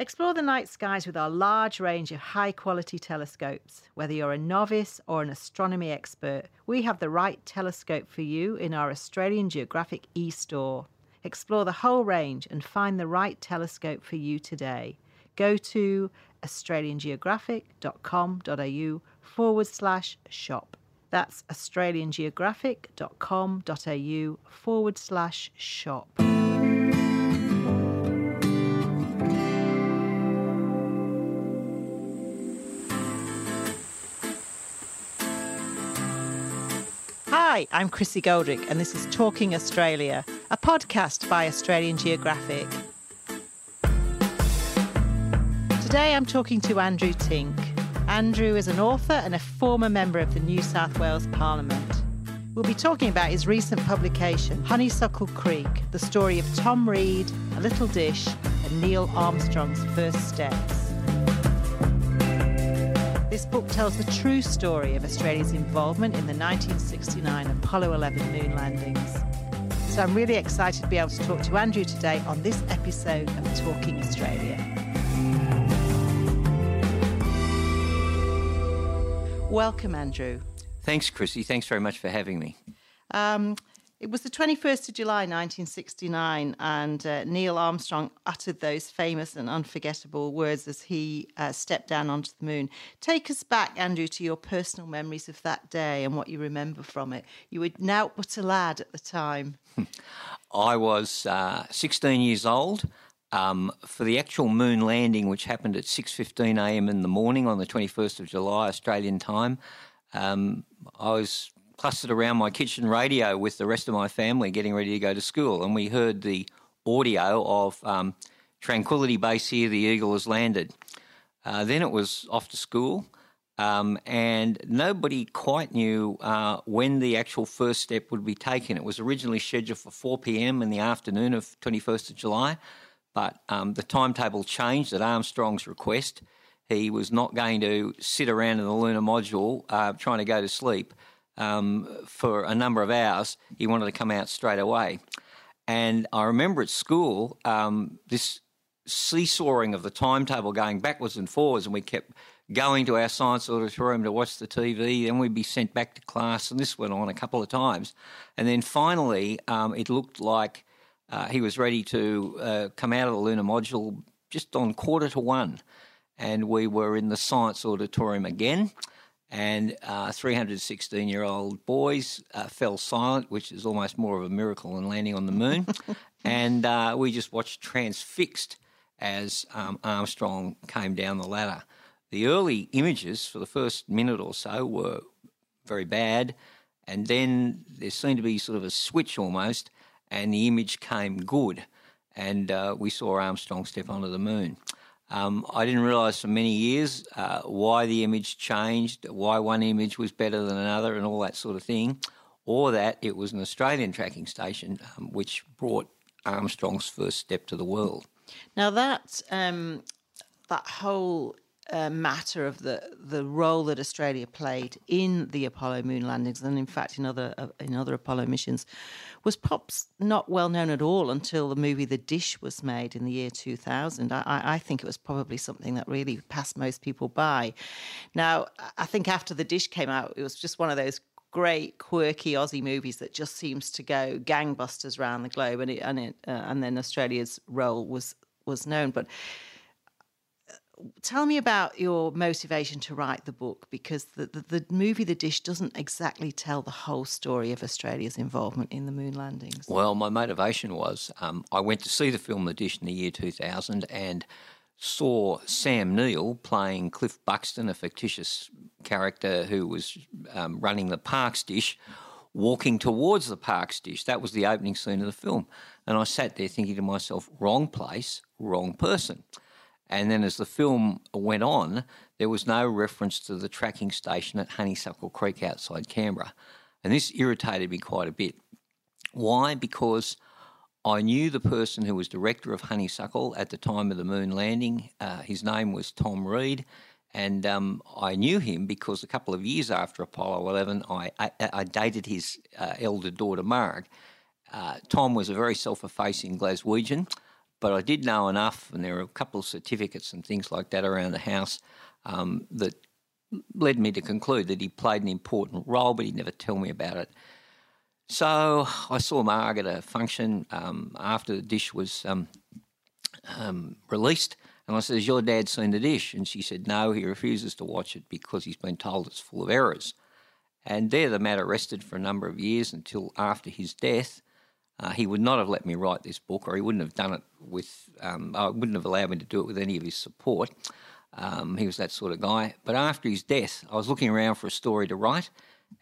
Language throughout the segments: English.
Explore the night skies with our large range of high quality telescopes. Whether you're a novice or an astronomy expert, we have the right telescope for you in our Australian Geographic e store. Explore the whole range and find the right telescope for you today. Go to australiangeographic.com.au forward slash shop. That's australiangeographic.com.au forward slash shop. Hi, I'm Chrissy Goldrick, and this is Talking Australia, a podcast by Australian Geographic. Today I'm talking to Andrew Tink. Andrew is an author and a former member of the New South Wales Parliament. We'll be talking about his recent publication, Honeysuckle Creek The Story of Tom Reid, A Little Dish, and Neil Armstrong's First Steps. This book tells the true story of Australia's involvement in the 1969 Apollo 11 moon landings. So I'm really excited to be able to talk to Andrew today on this episode of Talking Australia. Welcome, Andrew. Thanks, Chrissy. Thanks very much for having me. Um, it was the 21st of July 1969, and uh, Neil Armstrong uttered those famous and unforgettable words as he uh, stepped down onto the moon. Take us back, Andrew, to your personal memories of that day and what you remember from it. You were now but a lad at the time. I was uh, 16 years old. Um, for the actual moon landing, which happened at 6:15 a.m. in the morning on the 21st of July Australian time, um, I was clustered around my kitchen radio with the rest of my family getting ready to go to school, and we heard the audio of um, Tranquility Base here, the Eagle has landed. Uh, then it was off to school, um, and nobody quite knew uh, when the actual first step would be taken. It was originally scheduled for 4 p.m. in the afternoon of 21st of July, but um, the timetable changed at Armstrong's request. He was not going to sit around in the lunar module uh, trying to go to sleep um, for a number of hours. He wanted to come out straight away. And I remember at school um, this seesawing of the timetable going backwards and forwards, and we kept going to our science auditorium to watch the TV. Then we'd be sent back to class, and this went on a couple of times. And then finally, um, it looked like uh, he was ready to uh, come out of the lunar module just on quarter to one. And we were in the science auditorium again and uh, 316 year old boys uh, fell silent, which is almost more of a miracle than landing on the moon. and uh, we just watched transfixed as um, Armstrong came down the ladder. The early images for the first minute or so were very bad, and then there seemed to be sort of a switch almost, and the image came good, and uh, we saw Armstrong step onto the moon. Um, I didn't realise for many years uh, why the image changed, why one image was better than another, and all that sort of thing, or that it was an Australian tracking station um, which brought Armstrong's first step to the world. Now that um, that whole matter of the the role that Australia played in the Apollo moon landings, and in fact in other uh, in other Apollo missions, was perhaps not well known at all until the movie The Dish was made in the year 2000. I, I think it was probably something that really passed most people by. Now, I think after The Dish came out, it was just one of those great quirky Aussie movies that just seems to go gangbusters around the globe, and it, and it, uh, and then Australia's role was was known, but tell me about your motivation to write the book because the, the, the, movie The Dish doesn't exactly tell the whole story of Australia's involvement in the moon landings. Well, my motivation was um, I went to see the film The Dish in the year 2000 and saw Sam Neill playing Cliff Buxton, a fictitious character who was um, running the Parkes dish, walking towards the Parkes dish. That was the opening scene of the film. And I sat there thinking to myself, wrong place, wrong person. And then as the film went on, there was no reference to the tracking station at Honeysuckle Creek outside Canberra. And this irritated me quite a bit. Why? Because I knew the person who was director of Honeysuckle at the time of the moon landing. Uh, his name was Tom Reid. And um, I knew him because a couple of years after Apollo 11, I, I, I dated his uh, elder daughter, Marg. Uh, Tom was a very self effacing Glaswegian but I did know enough, and there were a couple of certificates and things like that around the house um, that led me to conclude that he played an important role, but he'd never tell me about it. So I saw Margaret at a function um, after the dish was um, um, released, and I said, Has your dad seen the dish? And she said, No, he refuses to watch it because he's been told it's full of errors. And there the matter rested for a number of years until after his death. Uh, he would not have let me write this book, or he wouldn't have done it with, um, I wouldn't have allowed me to do it with any of his support. Um, he was that sort of guy. But after his death, I was looking around for a story to write,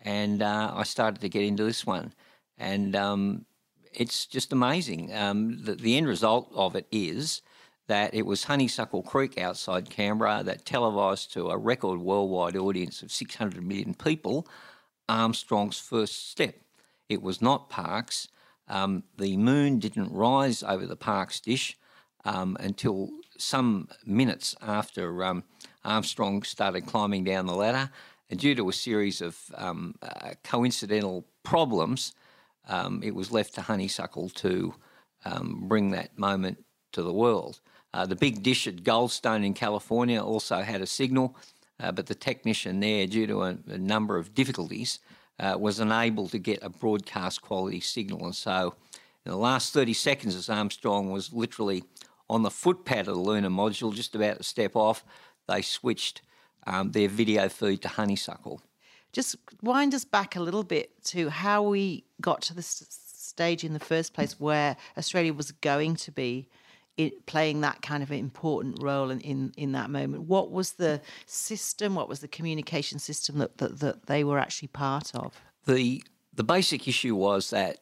and uh, I started to get into this one. And um, it's just amazing. Um, the, the, end result of it is that it was Honeysuckle Creek outside Canberra that televised to a record worldwide audience of 600 million people Armstrong's first step. It was not Parkes. Um, the moon didn't rise over the Parkes dish um, until some minutes after um, Armstrong started climbing down the ladder. And due to a series of um, uh, coincidental problems, um, it was left to Honeysuckle to um, bring that moment to the world. Uh, the big dish at Goldstone in California also had a signal, uh, but the technician there, due to a, a number of difficulties, uh, was unable to get a broadcast quality signal. And so, in the last 30 seconds, as Armstrong was literally on the footpad of the lunar module, just about to step off, they switched um, their video feed to Honeysuckle. Just wind us back a little bit to how we got to this stage in the first place where Australia was going to be playing that kind of important role in, in, in that moment. What was the system? What was the communication system that, that, that they were actually part of? The the basic issue was that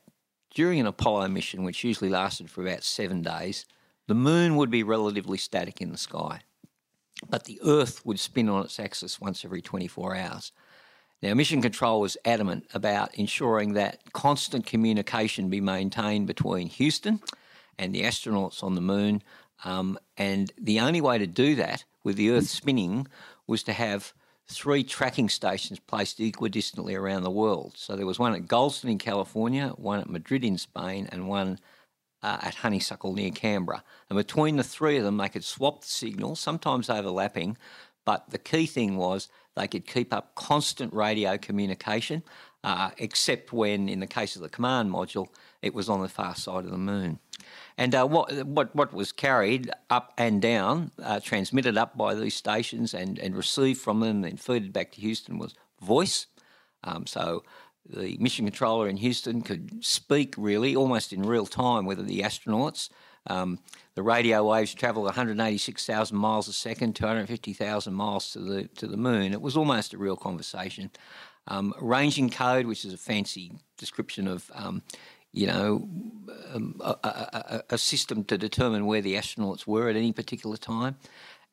during an Apollo mission, which usually lasted for about seven days, the moon would be relatively static in the sky, but the Earth would spin on its axis once every 24 hours. Now, Mission Control was adamant about ensuring that constant communication be maintained between Houston and the astronauts on the moon. Um, and the only way to do that with the Earth spinning was to have three tracking stations placed equidistantly around the world. So there was one at Goldstone in California, one at Madrid in Spain, and one uh, at Honeysuckle near Canberra. And between the three of them, they could swap the signals, sometimes overlapping, but the key thing was they could keep up constant radio communication, uh, except when, in the case of the command module, it was on the far side of the moon. And uh, what, what, what was carried up and down, uh, transmitted up by these stations and, and received from them and feeded back to Houston was voice. Um, so the mission controller in Houston could speak really almost in real time with the astronauts. Um, the radio waves travelled 186,000 miles a second, 250,000 miles to the to the moon. It was almost a real conversation. Um, ranging code, which is a fancy description of, um, you know, um, a, a, a, system to determine where the astronauts were at any particular time,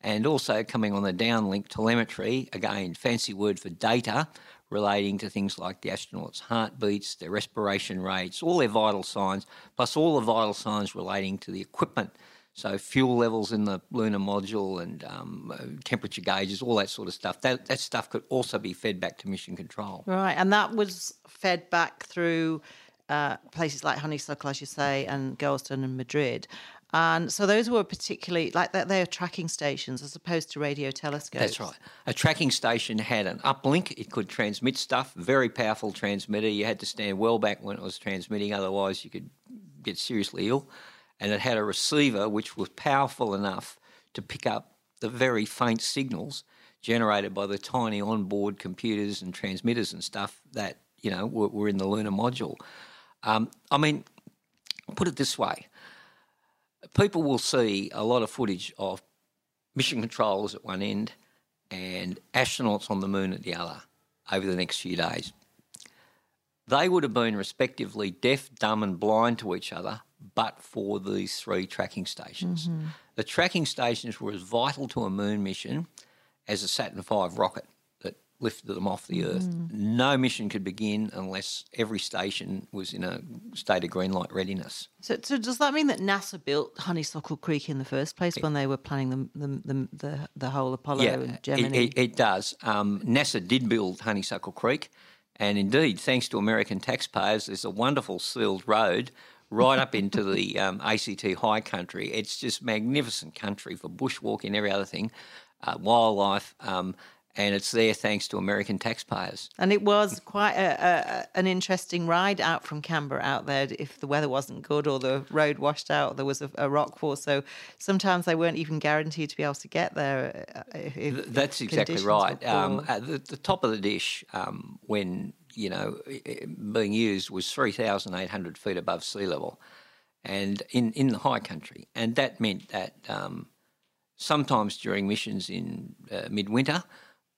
and also coming on the downlink telemetry, again, fancy word for data, relating to things like the astronauts' heartbeats, their respiration rates, all their vital signs, plus all the vital signs relating to the equipment. So fuel levels in the lunar module and um, temperature gauges, all that sort of stuff. That that stuff could also be fed back to mission control. Right, and that was fed back through uh, places like Honeysuckle, as you say, and Goldstone and Madrid. And so those were particularly like that they're tracking stations as opposed to radio telescopes. That's right. A tracking station had an uplink; it could transmit stuff. Very powerful transmitter. You had to stand well back when it was transmitting, otherwise you could get seriously ill. And it had a receiver which was powerful enough to pick up the very faint signals generated by the tiny onboard computers and transmitters and stuff that you know were, were in the lunar module. Um, I mean, put it this way people will see a lot of footage of mission controllers at one end and astronauts on the moon at the other over the next few days. They would have been respectively deaf, dumb, and blind to each other, but for these three tracking stations. Mm-hmm. The tracking stations were as vital to a moon mission as a Saturn V rocket lifted them off the Earth. Mm. No mission could begin unless every station was in a state of green light readiness. So, so does that mean that NASA built Honeysuckle Creek in the first place when they were planning the the the, the, the whole Apollo yeah, and Gemini? It, it, it does. Um, NASA did build Honeysuckle Creek, and indeed, thanks to American taxpayers, there's a wonderful sealed road right up into the um, ACT high country. It's just magnificent country for bushwalking, every other thing, uh, wildlife. Um, and it's there thanks to American taxpayers. And it was quite a, a, an interesting ride out from Canberra out there. If the weather wasn't good or the road washed out, there was a, a rock fall. So sometimes they weren't even guaranteed to be able to get there. Uh, if, That's if exactly right. Um, at the, the, top of the dish, um, when you know being used, was three thousand eight hundred feet above sea level, and in in the high country, and that meant that. Um, sometimes during missions in uh, midwinter,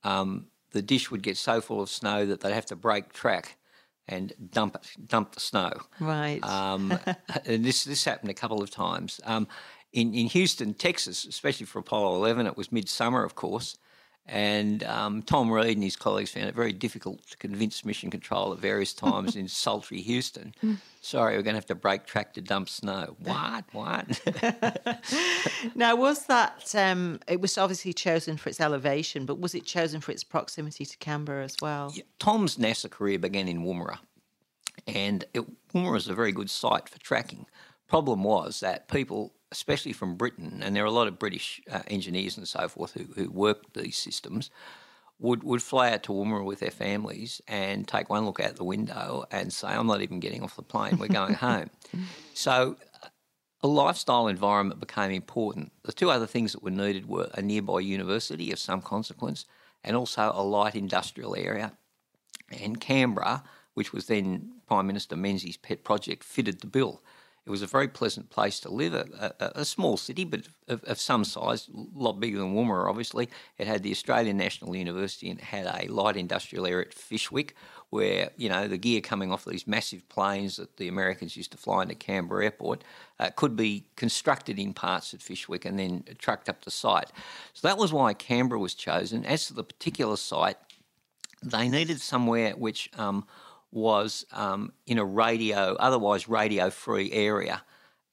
um, the dish would get so full of snow that they'd have to break track and dump it, dump the snow. Right. Um, and this this happened a couple of times. Um, in in Houston, Texas, especially for Apollo 11, it was midsummer, of course, and um, Tom Reid and his colleagues found it very difficult to convince Mission Control at various times in sultry Houston. Sorry, we're going to have to break track to dump snow. What? What? now, was that, um, it was obviously chosen for its elevation, but was it chosen for its proximity to Canberra as well? Yeah, Tom's NASA career began in Woomera, and it, Woomera is a very good site for tracking. Problem was that people especially from Britain, and there are a lot of British uh, engineers and so forth who, who worked these systems, would, would fly out to Woomera with their families and take one look out the window and say, I'm not even getting off the plane, we're going home. So a lifestyle environment became important. The two other things that were needed were a nearby university of some consequence and also a light industrial area. And Canberra, which was then Prime Minister Menzies' pet project, fitted the bill. It was a very pleasant place to live, a, a, a small city, but of, of, some size, a lot bigger than Woomera, obviously. It had the Australian National University and had a light industrial area at Fyshwick, where, you know, the gear coming off these massive planes that the Americans used to fly into Canberra Airport uh, could be constructed in parts at Fyshwick and then trucked up to site. So that was why Canberra was chosen. As to the particular site, they needed somewhere which um, was um, in a radio, otherwise radio free area.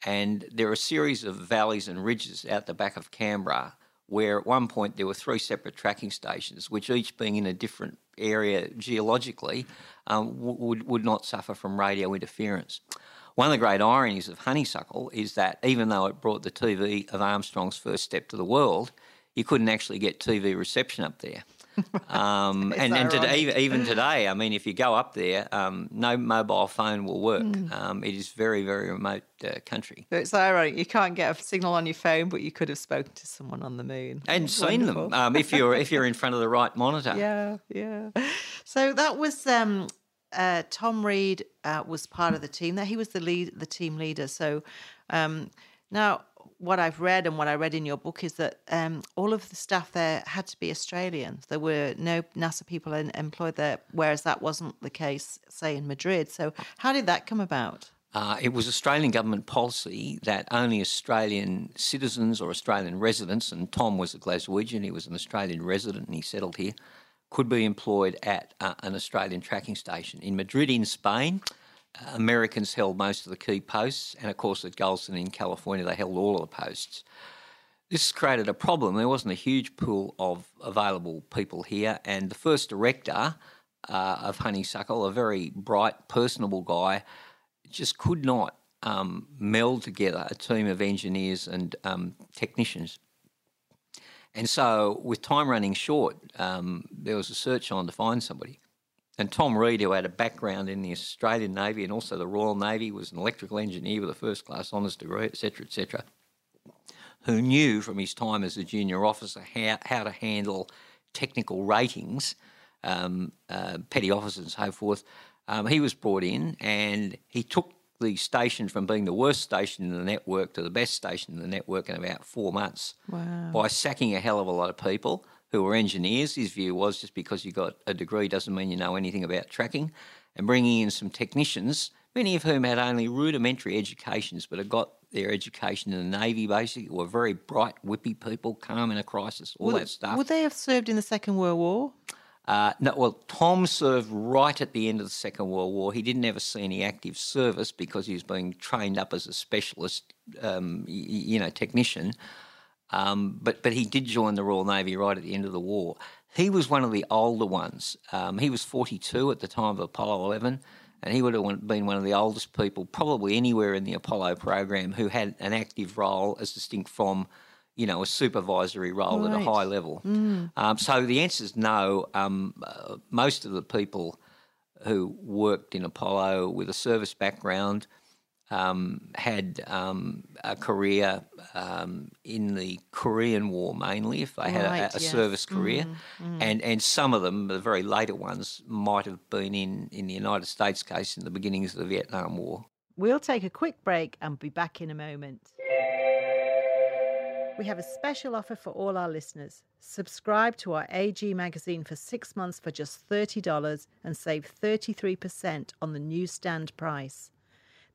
And there are a series of valleys and ridges out the back of Canberra where at one point there were three separate tracking stations, which each being in a different area geologically um, would, would not suffer from radio interference. One of the great ironies of honeysuckle is that even though it brought the TV of Armstrong's first step to the world, you couldn't actually get TV reception up there. Um, and and today, even today, I mean, if you go up there, um, no mobile phone will work. Mm. Um, it is very, very remote uh, country. It's ironic. You can't get a signal on your phone, but you could have spoken to someone on the moon. And That's seen wonderful. them um, if you're if you're in front of the right monitor. Yeah, yeah. So that was um, uh, Tom Reid uh, was part of the team. That he was the lead, the team leader. So um, now what I've read and what I read in your book is that um, all of the staff there had to be Australians. There were no NASA people in, employed there, whereas that wasn't the case, say, in Madrid. So, how did that come about? Uh, it was Australian government policy that only Australian citizens or Australian residents, and Tom was a Glaswegian, he was an Australian resident and he settled here, could be employed at uh, an Australian tracking station. In Madrid, in Spain, Americans held most of the key posts, and of course at Goldstone in California, they held all of the posts. This created a problem. There wasn't a huge pool of available people here, and the first director uh, of Honeysuckle, a very bright, personable guy, just could not um, meld together a team of engineers and um, technicians. And so, with time running short, um, there was a search on to find somebody. And Tom Reid, who had a background in the Australian Navy and also the Royal Navy, was an electrical engineer with a first class honours degree, etc., etc., who knew from his time as a junior officer how, how to handle technical ratings, um, uh, petty officers and so forth. Um, he was brought in and he took the station from being the worst station in the network to the best station in the network in about four months wow. by sacking a hell of a lot of people who were engineers. His view was just because you got a degree doesn't mean you know anything about tracking, and bringing in some technicians, many of whom had only rudimentary educations but had got their education in the Navy basically, were very bright, whippy people, calm in a crisis, all would, that stuff. Would they have served in the Second World War? Uh, no, well, Tom served right at the end of the Second World War. He didn't ever see any active service because he was being trained up as a specialist, um, you know, technician. Um, but but he did join the Royal Navy right at the end of the war. He was one of the older ones. Um, he was 42 at the time of Apollo 11, and he would have been one of the oldest people, probably anywhere in the Apollo program, who had an active role as distinct from, you know, a supervisory role right. at a high level. Mm. Um, so the answer is no. Um, uh, most of the people who worked in Apollo with a service background um, had um, a career um, in the Korean War mainly, if they had right, a, a yes. service career, mm, mm. and and some of them, the very later ones, might have been in in the United States case in the beginnings of the Vietnam War. We'll take a quick break and be back in a moment. We have a special offer for all our listeners. Subscribe to our AG magazine for six months for just $30 and save 33% on the newsstand price.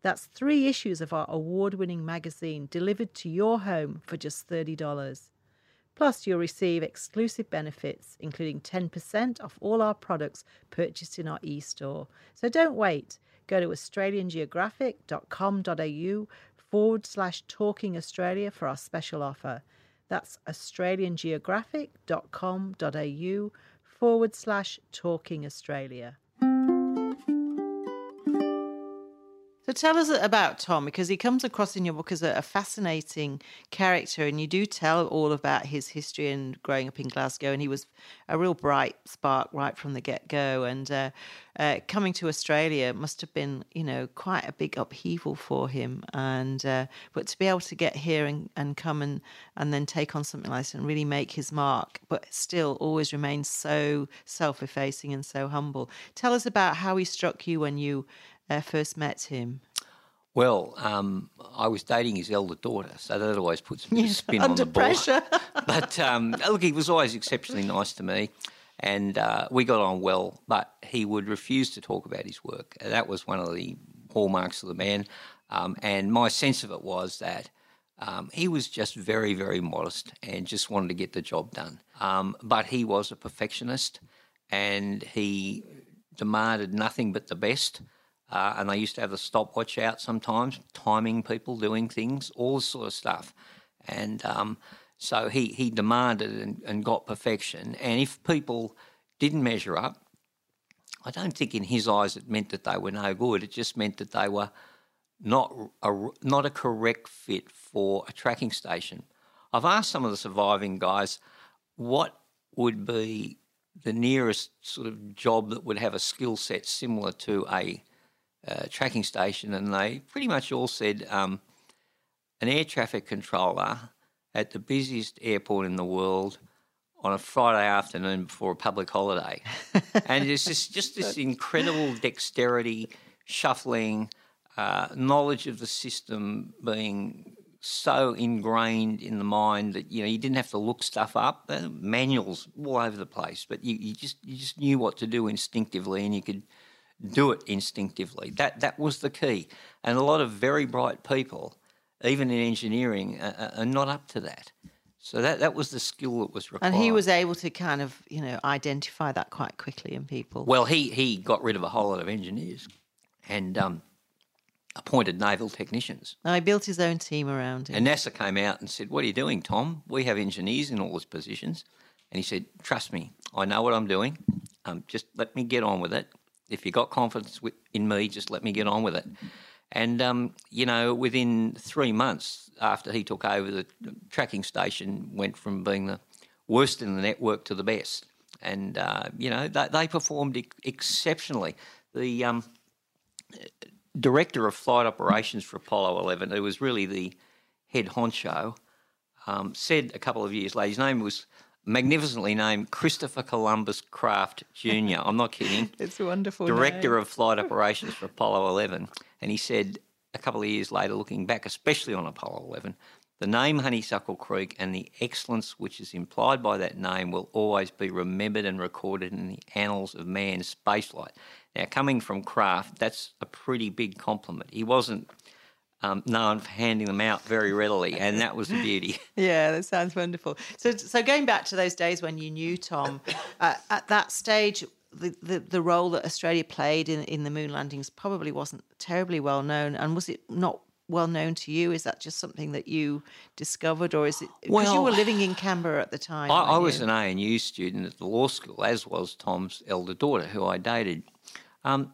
That's three issues of our award winning magazine delivered to your home for just $30. Plus, you'll receive exclusive benefits, including 10% off all our products purchased in our e store. So don't wait. Go to AustralianGeographic.com.au forward slash Talking Australia for our special offer. That's AustralianGeographic.com.au forward slash Talking Australia. Tell us about Tom because he comes across in your book as a, a, fascinating character, and you do tell all about his history and growing up in Glasgow. And he was a real bright spark right from the get go. And uh, uh, coming to Australia must have been, you know, quite a big upheaval for him. And uh, but to be able to get here and, and come and and then take on something like this and really make his mark, but still always remain so self-effacing and so humble. Tell us about how he struck you when you uh, first met him? Well, um, I was dating his elder daughter, so that always puts a bit of spin on the ball. pressure. but um, look, he was always exceptionally nice to me, and uh, we got on well. But he would refuse to talk about his work. That was one of the hallmarks of the man. Um, and my sense of it was that um, he was just very, very modest and just wanted to get the job done. Um, but he was a perfectionist, and he demanded nothing but the best. Uh, and they used to have the stopwatch out sometimes, timing people doing things, all sort of stuff. And um, so he, he demanded and, and got perfection. And if people didn't measure up, I don't think in his eyes it meant that they were no good. It just meant that they were not a, not a correct fit for a tracking station. I've asked some of the surviving guys what would be the nearest sort of job that would have a skill set similar to a uh, tracking station, and they pretty much all said um, an air traffic controller at the busiest airport in the world on a Friday afternoon before a public holiday. and it's just, just this incredible dexterity, shuffling, uh, knowledge of the system being so ingrained in the mind that you know you didn't have to look stuff up. Uh, manuals all over the place, but you, you just you just knew what to do instinctively, and you could do it instinctively. That that was the key. And a lot of very bright people, even in engineering, are, are not up to that. So that that was the skill that was required. And he was able to kind of you know identify that quite quickly in people. Well, he he got rid of a whole lot of engineers, and. Um, appointed naval technicians. No, he built his own team around him. And NASA came out and said, What are you doing, Tom? We have engineers in all these positions. And he said, Trust me, I know what I'm doing. Um, just let me get on with it. If you got confidence in me, just let me get on with it. And um, you know, within three months after he took over, the tracking station went from being the worst in the network to the best. And uh, you know, they, they performed ex- exceptionally. The um, director of flight operations for Apollo 11, who was really the head honcho, um, said a couple of years later, his name was magnificently named Christopher Columbus Kraft Jr. I'm not kidding. it's a wonderful. Director name. of Flight Operations for Apollo 11. And he said a couple of years later, looking back, especially on Apollo 11, the name Honeysuckle Creek and the excellence which is implied by that name will always be remembered and recorded in the annals of man's spaceflight. Now, coming from Kraft, that's a pretty big compliment. He wasn't um, for handing them out very readily, and that was the beauty. yeah, that sounds wonderful. So, so going back to those days when you knew Tom, uh, at that stage, the, the, the role that Australia played in in the moon landings probably wasn't terribly well known, and was it not well known to you? Is that just something that you discovered, or is it because well, you were living in Canberra at the time? I, I was an ANU student at the law school, as was Tom's elder daughter, who I dated. Um,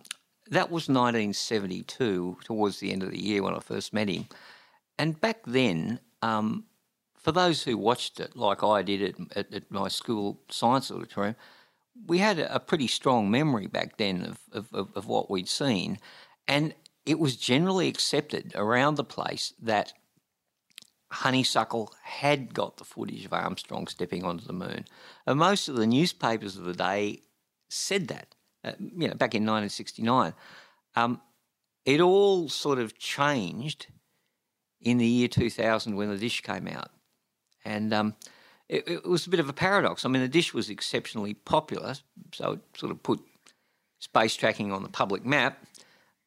that was 1972, towards the end of the year when I first met him. And back then, um, for those who watched it, like I did at, at, at my school science auditorium, we had a, pretty strong memory back then of, of, of what we'd seen. And it was generally accepted around the place that Honeysuckle had got the footage of Armstrong stepping onto the moon. And most of the newspapers of the day said that, uh, you know, back in 1969. Um, it all sort of changed in the year 2000 when the dish came out. And um, it, it, was a bit of a paradox. I mean, the dish was exceptionally popular, so it sort of put space tracking on the public map.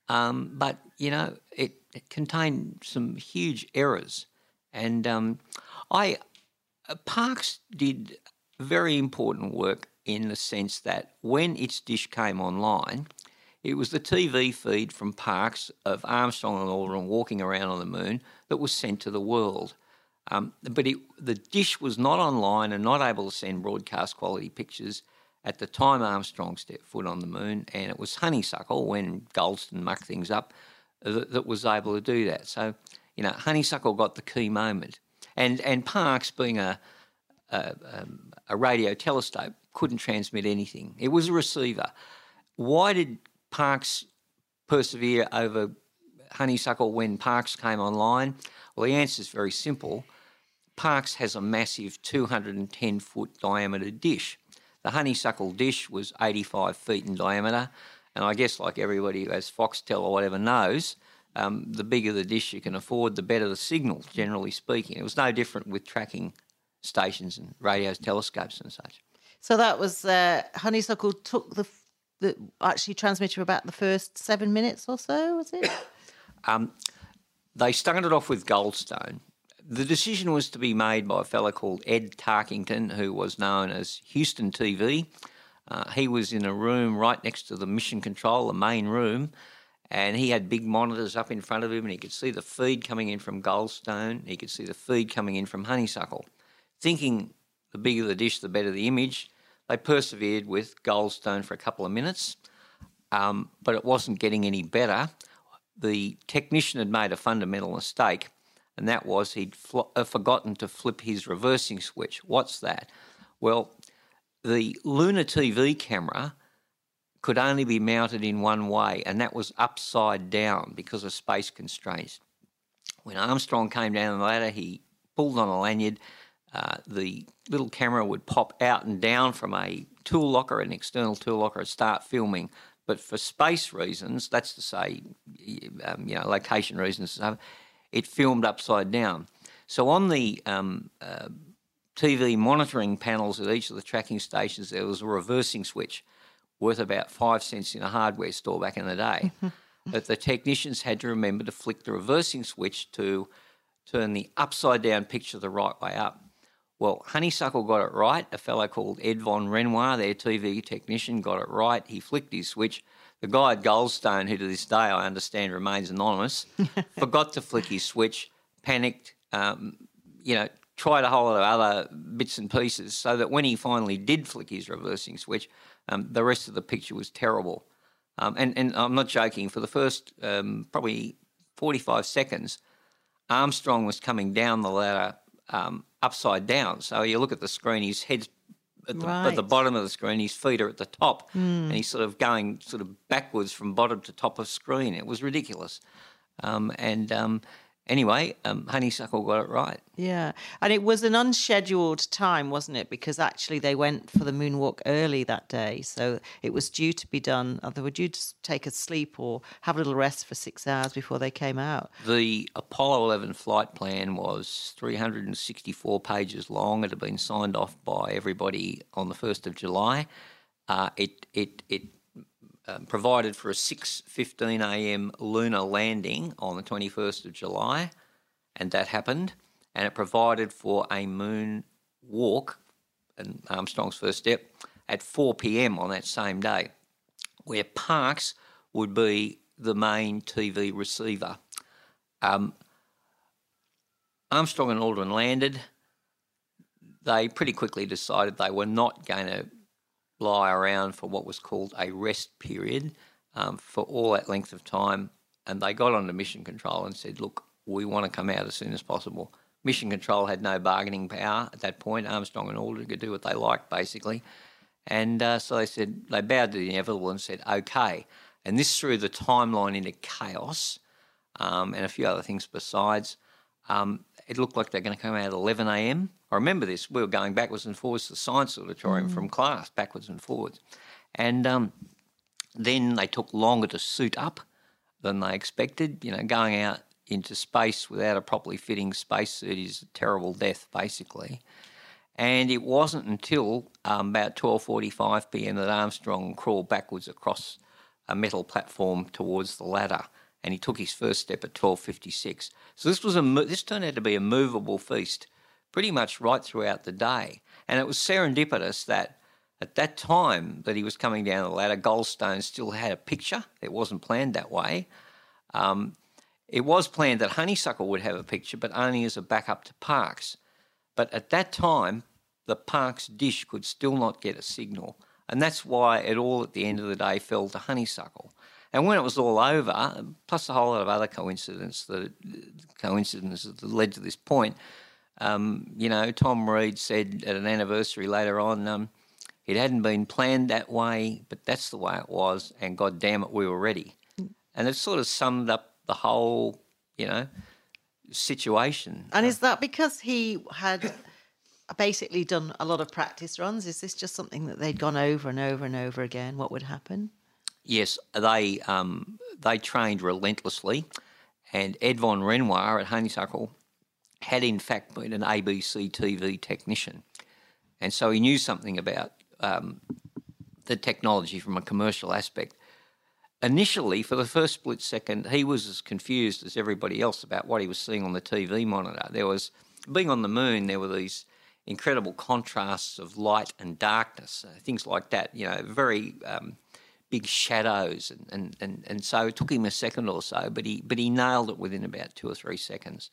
Um, but, you know, it, it, contained some huge errors. And um, I, uh, Parkes did very important work in the sense that when its dish came online, it was the TV feed from Parkes of Armstrong and Aldrin walking around on the moon that was sent to the world. Um, but it, the dish was not online and not able to send broadcast quality pictures at the time Armstrong stepped foot on the moon, and it was Honeysuckle, when Goldstone mucked things up, that, that was able to do that. So, you know, Honeysuckle got the key moment. And, and Parkes, being a, a, um, a radio telescope, couldn't transmit anything. It was a receiver. Why did Parkes persevere over Honeysuckle when Parkes came online? Well, the answer is very simple. Parkes has a massive 210 foot diameter dish. The honeysuckle dish was 85 feet in diameter, and I guess, like everybody who has Foxtel or whatever knows, um, the bigger the dish you can afford, the better the signal, generally speaking. It was no different with tracking stations and radios, telescopes, and such. So that was uh, Honeysuckle took the, the actually transmitted about the first seven minutes or so, was it? um, they started off with Goldstone, the decision was to be made by a fellow called Ed Tarkington, who was known as Houston TV. Uh, he was in a room right next to the mission control, the main room, and he had big monitors up in front of him, and he could see the feed coming in from Goldstone. He could see the feed coming in from Honeysuckle. Thinking the bigger the dish, the better the image, they persevered with Goldstone for a couple of minutes, um, but it wasn't getting any better. The technician had made a fundamental mistake and that was he'd fl- uh, forgotten to flip his reversing switch. What's that? Well, the lunar TV camera could only be mounted in one way, and that was upside down because of space constraints. When Armstrong came down the ladder, he pulled on a lanyard. Uh, the little camera would pop out and down from a tool locker, an external tool locker, and start filming. But for space reasons, that's to say, um, you know, location reasons, it filmed upside down. So on the um, uh, TV monitoring panels at each of the tracking stations, there was a reversing switch worth about five cents in a hardware store back in the day. but the technicians had to remember to flick the reversing switch to turn the upside down picture the right way up. Well, Honeysuckle got it right. A fellow called Ed von Renouard, their TV technician, got it right. He flicked his switch the guy at Goldstone, who to this day I understand remains anonymous, forgot to flick his switch, panicked, um, you know, tried a whole lot of other bits and pieces, so that when he finally did flick his reversing switch, um, the rest of the picture was terrible. Um, and, and I'm not joking, for the first um, probably 45 seconds, Armstrong was coming down the ladder um, upside down. So you look at the screen, his head's at the, right. at the, bottom of the screen. His feet are at the top, mm. and he's sort of going sort of backwards from bottom to top of screen. It was ridiculous. Um, and um, anyway, um, Honeysuckle got it right. Yeah, and it was an unscheduled time, wasn't it? Because actually they went for the moonwalk early that day, so it was due to be done. They were due to take a sleep or have a little rest for six hours before they came out. The Apollo 11 flight plan was 364 pages long. It had been signed off by everybody on the 1st of July. Uh, it it it um, provided for a 6:15 a.m. lunar landing on the 21st of July, and that happened. And it provided for a moon walk, and Armstrong's first step, at 4 p.m. on that same day, where Parkes would be the main TV receiver. Um, Armstrong and Aldrin landed. They pretty quickly decided they were not going to lie around for what was called a rest period. um, for all that length of time. And they got onto mission control and said, look, we want to come out as soon as possible. Mission control had no bargaining power at that point. Armstrong and Aldrin could do what they liked, basically. And uh, so they said, they bowed to the inevitable and said, okay. And this threw the timeline into chaos um, and a few other things besides. Um, it looked like they're going to come out at 11 a.m. I remember this. We were going backwards and forwards to the science auditorium mm. from class, backwards and forwards. And um, then they took longer to suit up than they expected. You know, going out into space without a properly fitting spacesuit is a terrible death, basically. And it wasn't until um, about 12:45 p.m. that Armstrong crawled backwards across a metal platform towards the ladder, and he took his first step at 12:56. So this was a this turned out to be a movable feast, pretty much right throughout the day. And it was serendipitous that at that time that he was coming down the ladder, Goldstone still had a picture. It wasn't planned that way. Um, it was planned that Honeysuckle would have a picture, but only as a backup to Parkes. But at that time, the Parkes dish could still not get a signal. And that's why it all at the end of the day fell to Honeysuckle. And when it was all over, plus a whole lot of other coincidences that coincidences that led to this point, um, you know, Tom Reid said at an anniversary later on, um, it hadn't been planned that way, but that's the way it was, and God damn it, we were ready. And it sort of summed up the whole, you know, situation. And is that because he had basically done a lot of practice runs? Is this just something that they'd gone over and over and over again? What would happen? Yes, they um, they trained relentlessly, and Ed von Renouard at Honeysuckle had in fact been an ABC TV technician, and so he knew something about um, the technology from a commercial aspect initially, for the first split second, he was as confused as everybody else about what he was seeing on the TV monitor. There was, being on the moon, there were these incredible contrasts of light and darkness, things like that, you know, very um, big shadows. And, and, and, and so it took him a second or so, but he, but he nailed it within about two or three seconds.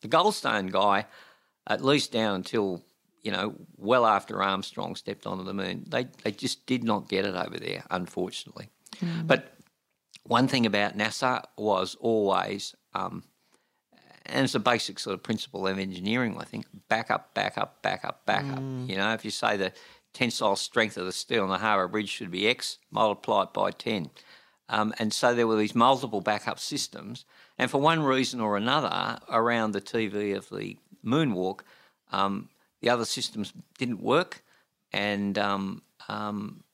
The Goldstone guy, at least down until you know, well after Armstrong stepped onto the moon, they, they just did not get it over there, unfortunately. Mm. But one thing about NASA was always, um, and it's a basic sort of principle of engineering, I think, back up, back up, back up, back mm. up. You know, if you say the tensile strength of the steel on the Harbour Bridge should be X, multiplied by 10. Um, and so there were these multiple backup systems. And for one reason or another, around the TV of the moonwalk, um, the other systems didn't work. And um, um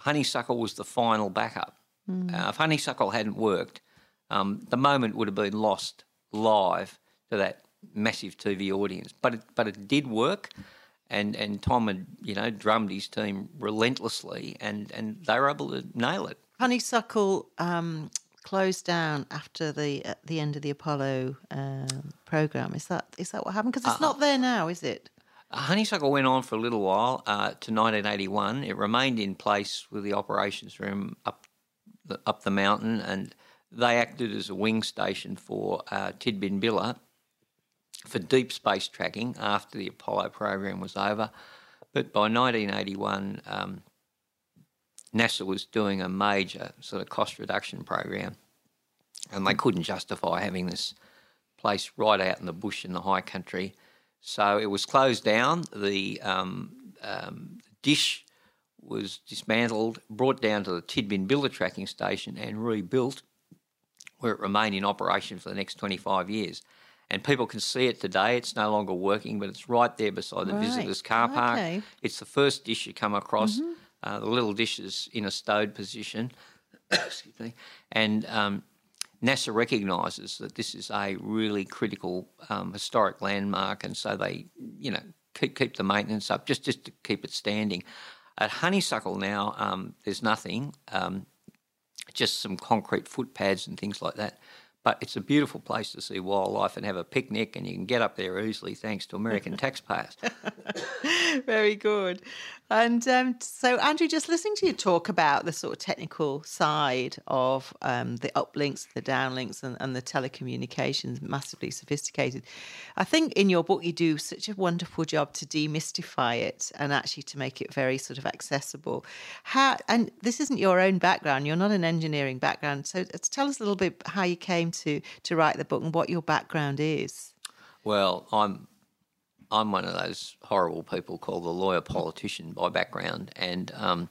Honeysuckle was the final backup. Mm. Uh, if honeysuckle hadn't worked, um, the moment would have been lost live to that massive TV audience. But it, but it did work, and, and Tom had you know drummed his team relentlessly, and, and they were able to nail it. Honeysuckle um, closed down after the at the end of the Apollo um, program. Is that is that what happened? Because it's uh, not there now, is it? Honeysuckle went on for a little while uh, to 1981. It remained in place with the operations room up the, up the mountain, and they acted as a wing station for uh, Tidbinbilla for deep space tracking after the Apollo program was over. But by 1981, um, NASA was doing a major sort of cost reduction program, and they couldn't justify having this place right out in the bush in the high country. So it was closed down. The um, um, dish was dismantled, brought down to the Tidbinbilla tracking station, and rebuilt, where it remained in operation for the next 25 years. And people can see it today. It's no longer working, but it's right there beside the right. visitors' car park. Okay. It's the first dish you come across. Mm-hmm. Uh, the little dish is in a stowed position. Excuse me. And um, NASA recognises that this is a really critical um, historic landmark, and so they, you know, keep keep the maintenance up just just to keep it standing. At Honeysuckle now, um, there's nothing, um, just some concrete footpads and things like that. But it's a beautiful place to see wildlife and have a picnic, and you can get up there easily thanks to American taxpayers. Very good. And um, so, Andrew, just listening to you talk about the sort of technical side of um, the uplinks, the downlinks, and, and the telecommunications, massively sophisticated. I think in your book you do such a wonderful job to demystify it and actually to make it very sort of accessible. How? And this isn't your own background; you're not an engineering background. So, tell us a little bit how you came to to write the book and what your background is. Well, I'm I'm one of those horrible people called the lawyer politician by background, and um,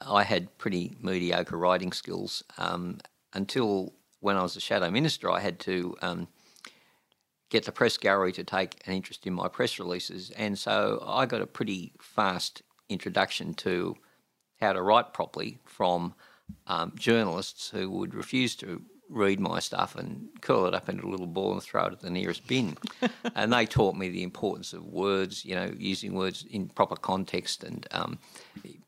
I had pretty mediocre writing skills um, until when I was a shadow minister. I had to um, get the press gallery to take an interest in my press releases, and so I got a pretty fast introduction to how to write properly from um, journalists who would refuse to read my stuff and curl it up into a little ball and throw it at the nearest bin. and they taught me the importance of words, you know, using words in proper context and um,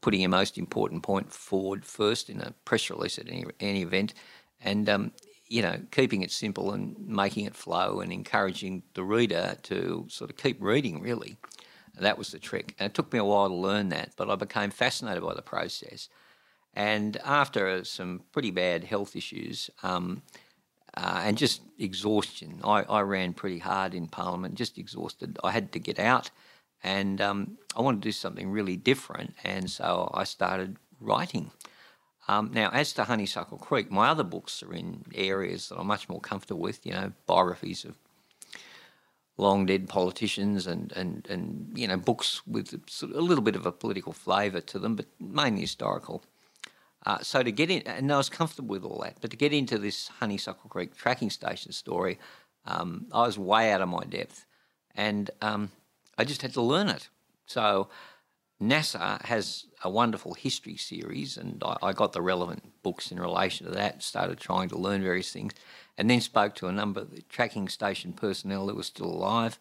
putting your most important point forward first in a press release at any, any event. And, um, you know, keeping it simple and making it flow and encouraging the reader to sort of keep reading, really. And that was the trick. And it took me a while to learn that, but I became fascinated by the process. And after some pretty bad health issues um, uh, and just exhaustion, I, I, ran pretty hard in Parliament, just exhausted. I had to get out and um, I wanted to do something really different. And so I started writing. Um, now, as to Honeysuckle Creek, my other books are in areas that I'm much more comfortable with, you know, biographies of long dead politicians and, and, and you know, books with a little bit of a political flavour to them, but mainly historical. Uh, so to get in, and I was comfortable with all that, but to get into this Honeysuckle Creek tracking station story, um, I was way out of my depth, and um, I just had to learn it. So NASA has a wonderful history series, and I, I, got the relevant books in relation to that. Started trying to learn various things, and then spoke to a number of the tracking station personnel that were still alive.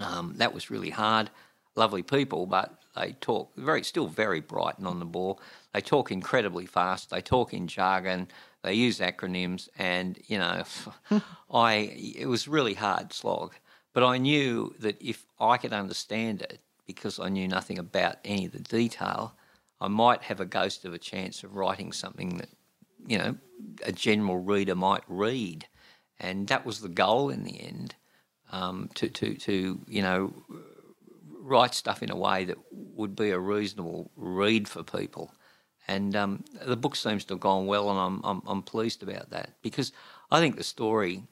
Um, that was really hard. Lovely people, but they talk very, still very bright and on the ball. They talk incredibly fast. They talk in jargon. They use acronyms, and you know, I it was really hard slog. But I knew that if I could understand it, because I knew nothing about any of the detail, I might have a ghost of a chance of writing something that you know a general reader might read, and that was the goal in the end. Um, to to to you know write stuff in a way that would be a reasonable read for people. And um, the book seems to have gone well, and I'm, I'm, I'm pleased about that because I think the story,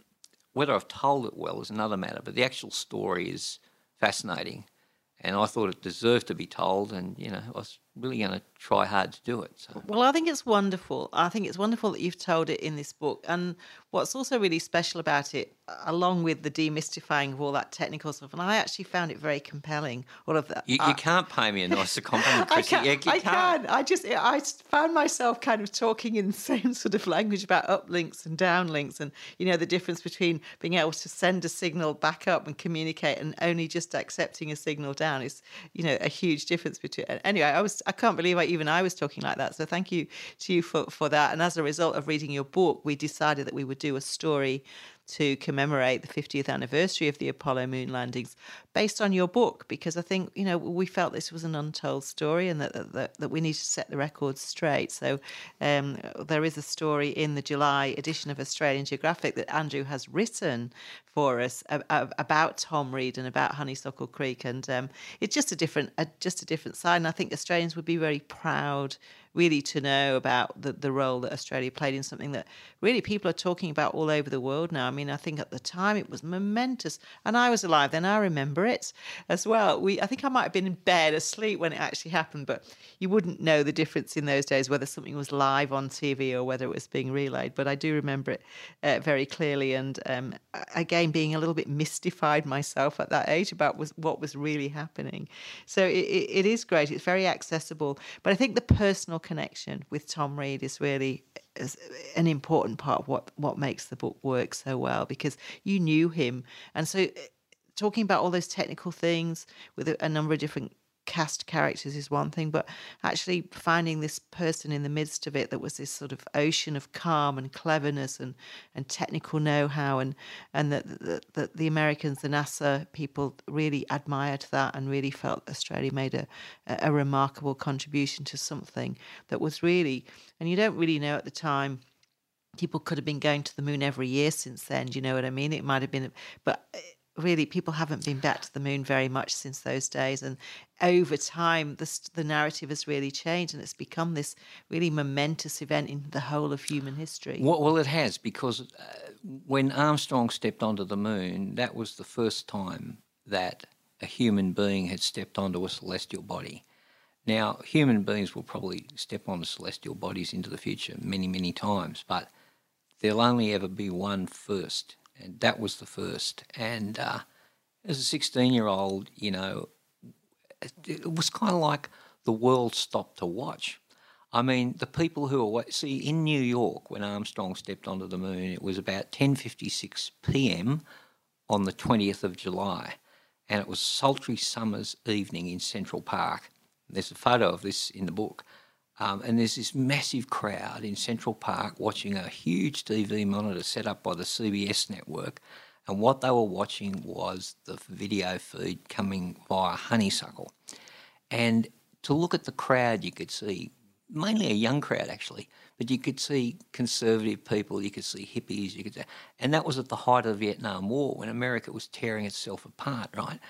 whether I've told it well is another matter, but the actual story is fascinating and I thought it deserved to be told, and you know, I was really going to try hard to do it. So. Well, I think it's wonderful. I think it's wonderful that you've told it in this book, and what's also really special about it, along with the demystifying of all that technical stuff, and I actually found it very compelling. All of that. You, you uh, can't pay me a nicer compliment, Chrissy. I can. Yeah, I can. I just I found myself kind of talking in the same sort of language about uplinks and downlinks, and you know the difference between being able to send a signal back up and communicate, and only just accepting a signal down is you know a huge difference between. Anyway, I was I can't believe I, even I was talking like that. So thank you to you for for that. And as a result of reading your book, we decided that we would do a story to commemorate the 50th anniversary of the Apollo moon landings based on your book because I think you know we felt this was an untold story and that that, that we need to set the record straight. So um, there is a story in the July edition of Australian Geographic that Andrew has written for us about Tom Reid and about Honeysuckle Creek, and um, it's just a different a, just a different side. And I think Australians would be very proud really to know about the, the role that Australia played in something that really people are talking about all over the world now. I mean, I think at the time it was momentous, and I was alive then. I remember it as well. We, I think I might have been in bed asleep when it actually happened, but you wouldn't know the difference in those days whether something was live on TV or whether it was being relayed. But I do remember it uh, very clearly, and um, again being a little bit mystified myself at that age about was, what was really happening. So it, it is great. It's very accessible, but I think the personal connection with Tom Reid is really is an important part of what what makes the book work so well because you knew him, and so talking about all those technical things with a, a number of different cast characters is one thing, but actually finding this person in the midst of it that was this sort of ocean of calm and cleverness and, and technical know-how and and that the, the, the Americans, the NASA people really admired that and really felt Australia made a, a remarkable contribution to something that was really, and you don't really know at the time people could have been going to the moon every year since then. Do you know what I mean? It might have been, but uh, really, people haven't been back to the moon very much since those days. And over time, the, the narrative has really changed and it's become this really momentous event in the whole of human history. Well, it has, because uh, when Armstrong stepped onto the moon, that was the first time that a human being had stepped onto a celestial body. Now, human beings will probably step onto celestial bodies into the future many, many times, but there'll only ever be one first, and that was the first. And uh, as a 16 year old, you know, it, it was kind of like the world stopped to watch. I mean, the people who are see in New York when Armstrong stepped onto the moon, it was about 10:56 p.m. on the 20th of July, and it was sultry summer's evening in Central Park. There's a photo of this in the book. Um, and there's this massive crowd in Central Park watching a huge TV monitor set up by the CBS network. And what they were watching was the video feed coming via Honeysuckle. And to look at the crowd, you could see mainly a young crowd actually, but you could see conservative people, you could see hippies, you could, see, and that was at the height of the Vietnam War when America was tearing itself apart, right?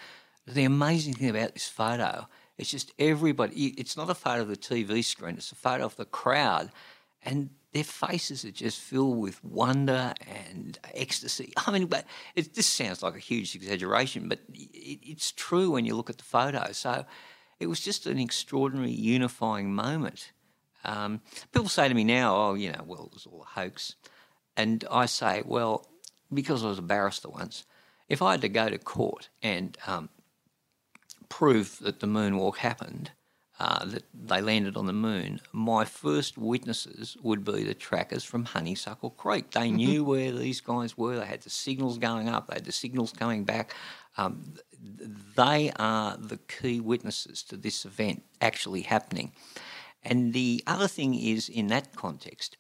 The amazing thing about this photo it's just everybody. It's not a photo of the TV screen. It's a photo of the crowd, and their faces are just filled with wonder and ecstasy. I mean, but it, this sounds like a huge exaggeration, but it, it's true when you look at the photo. So it was just an extraordinary unifying moment. Um, people say to me now, "Oh, you know, well, it was all a hoax," and I say, "Well, because I was a barrister once." If I had to go to court and um, proof that the moonwalk happened, uh, that they landed on the moon, my first witnesses would be the trackers from Honeysuckle Creek. They knew where these guys were. They had the signals going up. They had the signals coming back. Um, they are the key witnesses to this event actually happening. And the other thing is, in that context,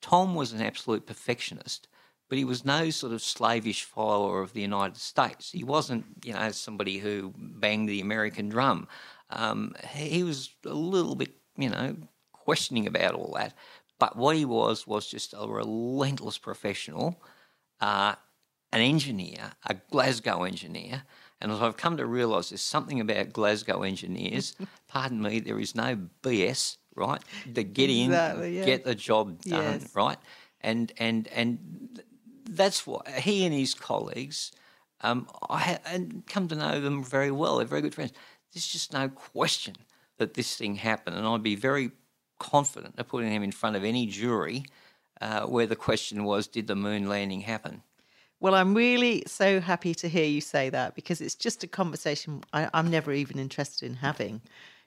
Tom was an absolute perfectionist but he was no sort of slavish follower of the United States. He wasn't, you know, somebody who banged the American drum. Um, he was a little bit, you know, questioning about all that. But what he was was just a relentless professional, uh, an engineer, a Glasgow engineer. And as I've come to realise, there's something about Glasgow engineers. pardon me, there is no BS, right? To get in, exactly, yeah. get the job done, yes. right? And and and that's what he and his colleagues, um, I ha- and come to know them very well. They're very good friends. There's just no question that this thing happened, and I'd be very confident of putting him in front of any jury uh, where the question was, did the moon landing happen? Well, I'm really so happy to hear you say that because it's just a conversation I, am never even interested in having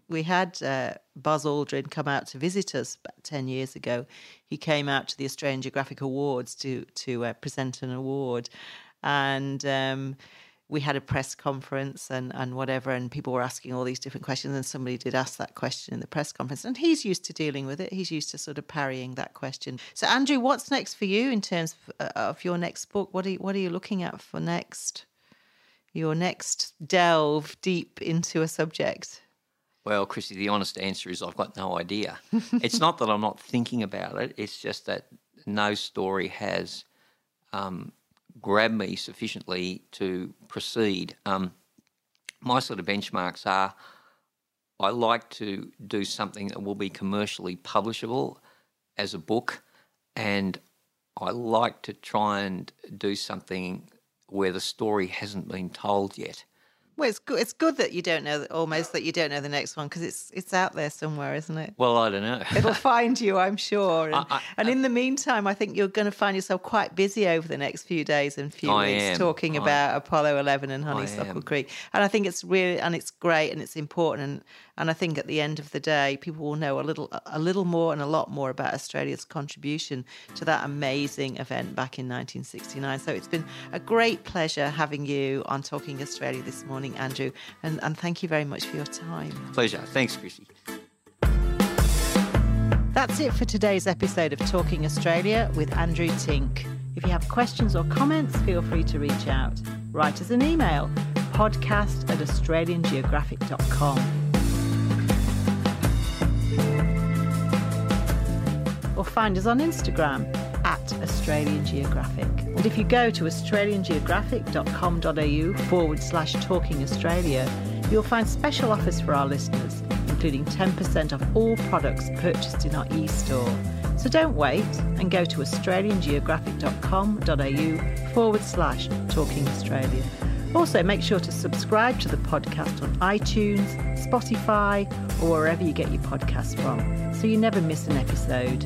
we had uh, Buzz Aldrin come out to visit us about 10 years ago. He came out to the Australian Geographic Awards to, to uh, present an award. And um, we had a press conference and, and whatever, and people were asking all these different questions. And somebody did ask that question in the press conference. And he's used to dealing with it, he's used to sort of parrying that question. So, Andrew, what's next for you in terms of, uh, of your next book? What are, you, what are you looking at for next? Your next delve deep into a subject? Well, Christy, the honest answer is I've got no idea. it's not that I'm not thinking about it, it's just that no story has um, grabbed me sufficiently to proceed. Um, my sort of benchmarks are I like to do something that will be commercially publishable as a book, and I like to try and do something where the story hasn't been told yet. Well, it's good. It's good that you don't know almost that you don't know the next one because it's it's out there somewhere, isn't it? Well, I don't know. It'll find you, I'm sure. And, I, I, and, in the meantime, I think you're going to find yourself quite busy over the next few days and few I weeks am. talking about Apollo 11 and Honeysuckle Creek. And I think it's really and it's great and it's important. And And I think at the end of the day, people will know a little, a little more and a lot more about Australia's contribution to that amazing event back in 1969. So it's been a great pleasure having you on Talking Australia this morning, Andrew. And, and thank you very much for your time. Pleasure. Thanks, Chrissy. That's it for today's episode of Talking Australia with Andrew Tink. If you have questions or comments, feel free to reach out. Write us an email podcast at australiangeographic.com. Or find us on Instagram at Australian Geographic. And if you go to australiangeographic.com.au forward slash talking Australia, you'll find special offers for our listeners, including 10% off all products purchased in our e-store. So don't wait and go to australiangeographic.com.au forward slash talking Australia. Also, make sure to subscribe to the podcast on iTunes, Spotify, or wherever you get your podcasts from so you never miss an episode.